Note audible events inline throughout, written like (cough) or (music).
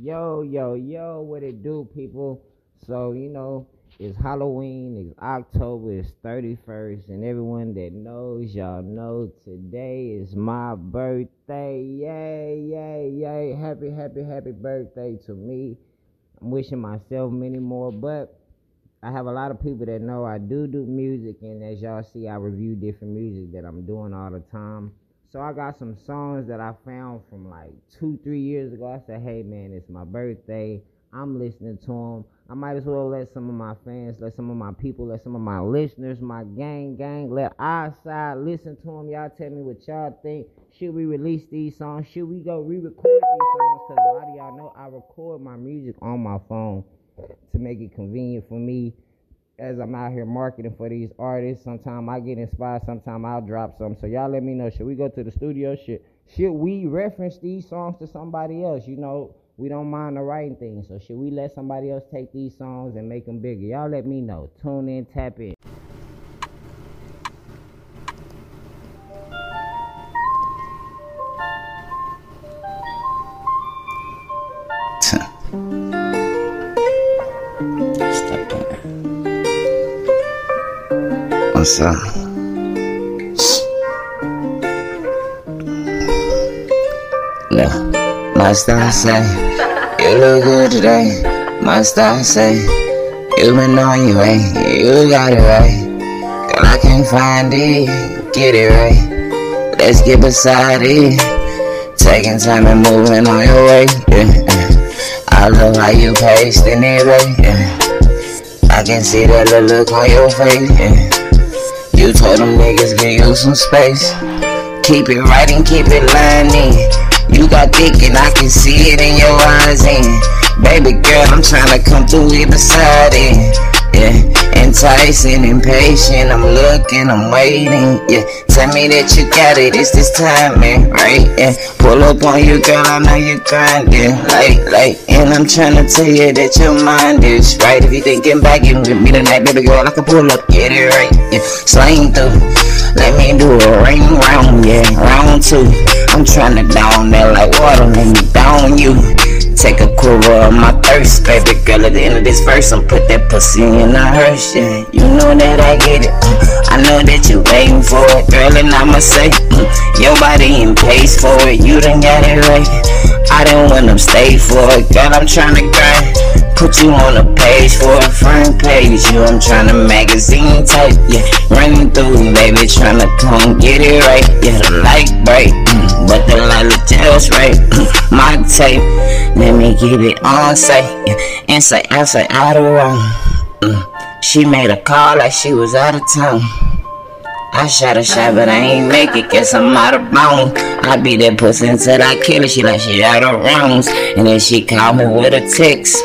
Yo, yo, yo, what it do, people? So, you know, it's Halloween, it's October, it's 31st, and everyone that knows, y'all know today is my birthday. Yay, yay, yay. Happy, happy, happy birthday to me. I'm wishing myself many more, but I have a lot of people that know I do do music, and as y'all see, I review different music that I'm doing all the time. So I got some songs that I found from like two, three years ago. I said, hey man, it's my birthday. I'm listening to them. I might as well let some of my fans, let some of my people, let some of my listeners, my gang, gang, let our side listen to them. Y'all tell me what y'all think. Should we release these songs? Should we go re-record these songs? Because a lot of y'all know I record my music on my phone to make it convenient for me as I'm out here marketing for these artists. Sometimes I get inspired, sometimes I'll drop some. So y'all let me know. Should we go to the studio? Should should we reference these songs to somebody else? You know, we don't mind the writing thing. So should we let somebody else take these songs and make them bigger? Y'all let me know. Tune in, tap in. Up? Look, my style say, you look good today. My style say, you been on your way, you got it right. Girl, I can't find it, get it right. Let's get beside it. Taking time and moving on your way. Yeah. I love how you pasting it, babe. Yeah. I can see that little look on your face. Yeah. You told them niggas give you some space. Keep it right and keep it lining. You got thick and I can see it in your eyes. And baby girl, I'm trying to come through here beside it. Yeah, enticing, impatient. I'm looking, I'm waiting. Yeah, tell me that you got it. It's this time, man, right? Yeah, pull up on you, girl. I know you're grinding, like, like. And I'm trying to tell you that your mind is right. If you thinking back, you with me tonight, baby girl. I can pull up, get it right. Yeah, slang through. Let me do a ring round, yeah, round two. I'm trying to down there like water, let me down you. Take a quiver of my thirst, baby girl. At the end of this verse, I'm put that pussy in a hearse, yeah. You know that I get it. Know that you waiting for it, girl, and I'ma say, mm, your body in pace for it. You done got it right. I want them stay for it, girl. I'm trying to grind. Put you on a page for a front page. You, I'm trying to magazine type, yeah. Running through, baby, trying to come get it right. Yeah, the light bright, mm, but the light just right. Mm, My tape, let me get it on site, yeah. Inside, outside, out of round. Mm. She made a call like she was out of town. I shot a shot, but I ain't make it, guess I'm out of bounds. I beat that pussy until I kill her, she like she out of rounds. And then she called me with a text.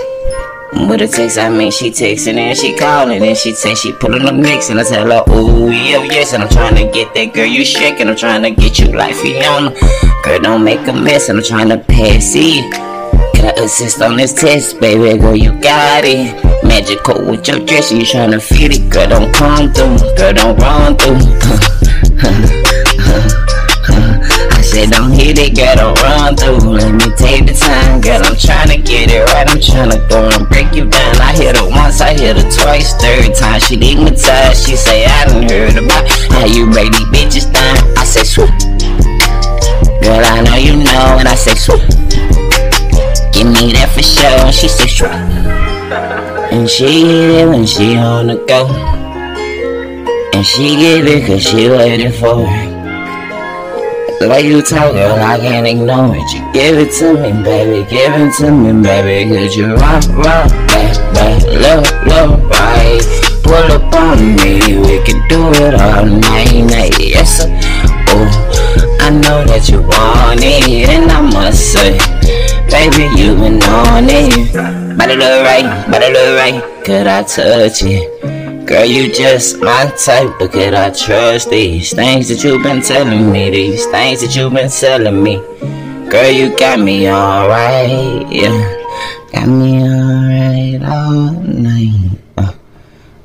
With a text, I mean she texting and then she calling and she say she pulling the mix and I tell her, oh yeah, yes, and I'm trying to get that girl you shaking, I'm trying to get you like Fiona. Girl, don't make a mess, and I'm trying to pass it. Can I assist on this test, baby? Girl, you got it. Magical with your dress, you tryna fit it. Girl, don't come through. Girl, don't run through. (laughs) I said, don't hit it, girl, don't run through. Let me take the time, girl. I'm tryna get it right. I'm tryna go and break you down. I hit her once, I hit her twice, third time. She hypnotized. She say, I done heard about how you break these bitches down. I say, swoop. Girl, I know you know, and I say, swoop. Give me that for sure. And she say, swoop. And she hit it when she the go. And she give it cause she waiting for it. The way you talk, girl, I can't ignore it. You give it to me, baby, give it to me, baby. Cause you rock, rock, back, back, love, love, right. Pull up on me, we can do it all night, night, yes sir. Oh, I know that you want it, and I must say, baby, you been on it. Body look right, body look right, could I touch it? Girl, you just my type, but could I trust these things that you've been telling me? These things that you've been selling me. Girl, you got me alright, yeah. Got me alright all night. Uh,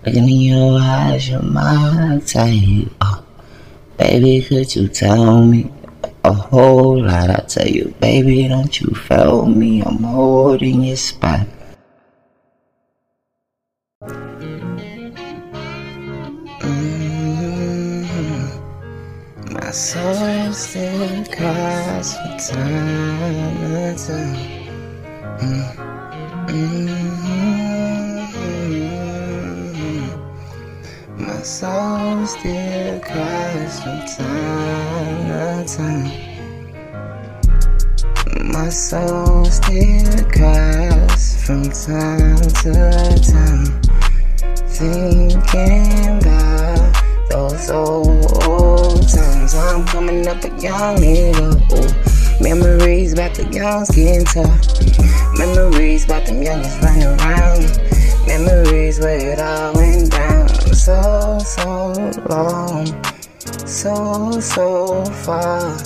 looking in your eyes, you're my type. Uh, baby, could you tell me? A whole lot. I tell you, baby, don't you fail me. I'm holding your spot. Mm-hmm. My soul still cries from time to time. Mm-hmm. Soul still cries from time to time. My soul still cries from time to time. Thinking about those old, old times. I'm coming up a young nigga. Memories about the youngs getting tough. Memories about them youngest running around. Memories where it all went down. So, so long. So, so far.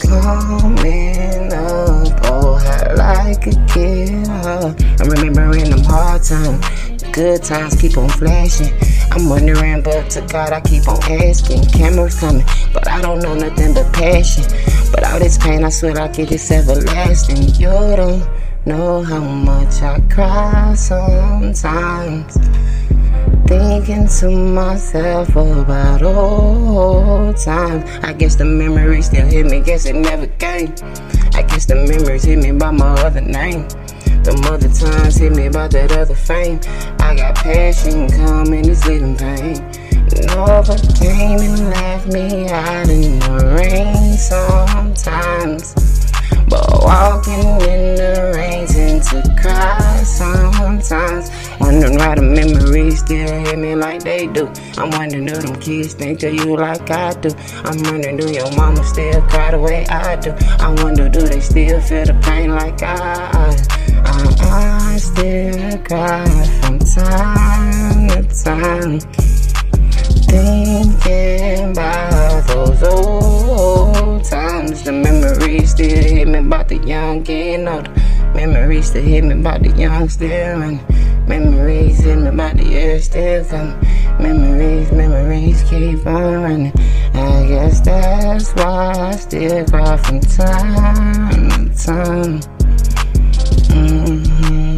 Coming up. Oh, I like a kid. I'm remembering them hard times. Good times keep on flashing. I'm wondering, but to God, I keep on asking. Cameras coming, but I don't know nothing but passion. But all this pain, I swear like it is everlasting. You don't know how much I cry sometimes. Thinking to myself about old times. I guess the memories still hit me, guess it never came. I guess the memories hit me by my other name. The other times hit me by that other fame. I got passion coming, it's leaving pain. Nova came and left me out in the rain sometimes. But walking in the rain tend to cry sometimes. Why the memories still hit me like they do. I'm wondering do them kids think of you like I do. I'm wondering do your mama still cry the way I do. I wonder do they still feel the pain like I I, I still cry from time to time. Thinking about those old times. The memories still hit me about the young getting older. Memories still hit me about the young still. Memories in my body are still coming. Memories, memories keep on running. I guess that's why I still cry from time to time. Mm-hmm.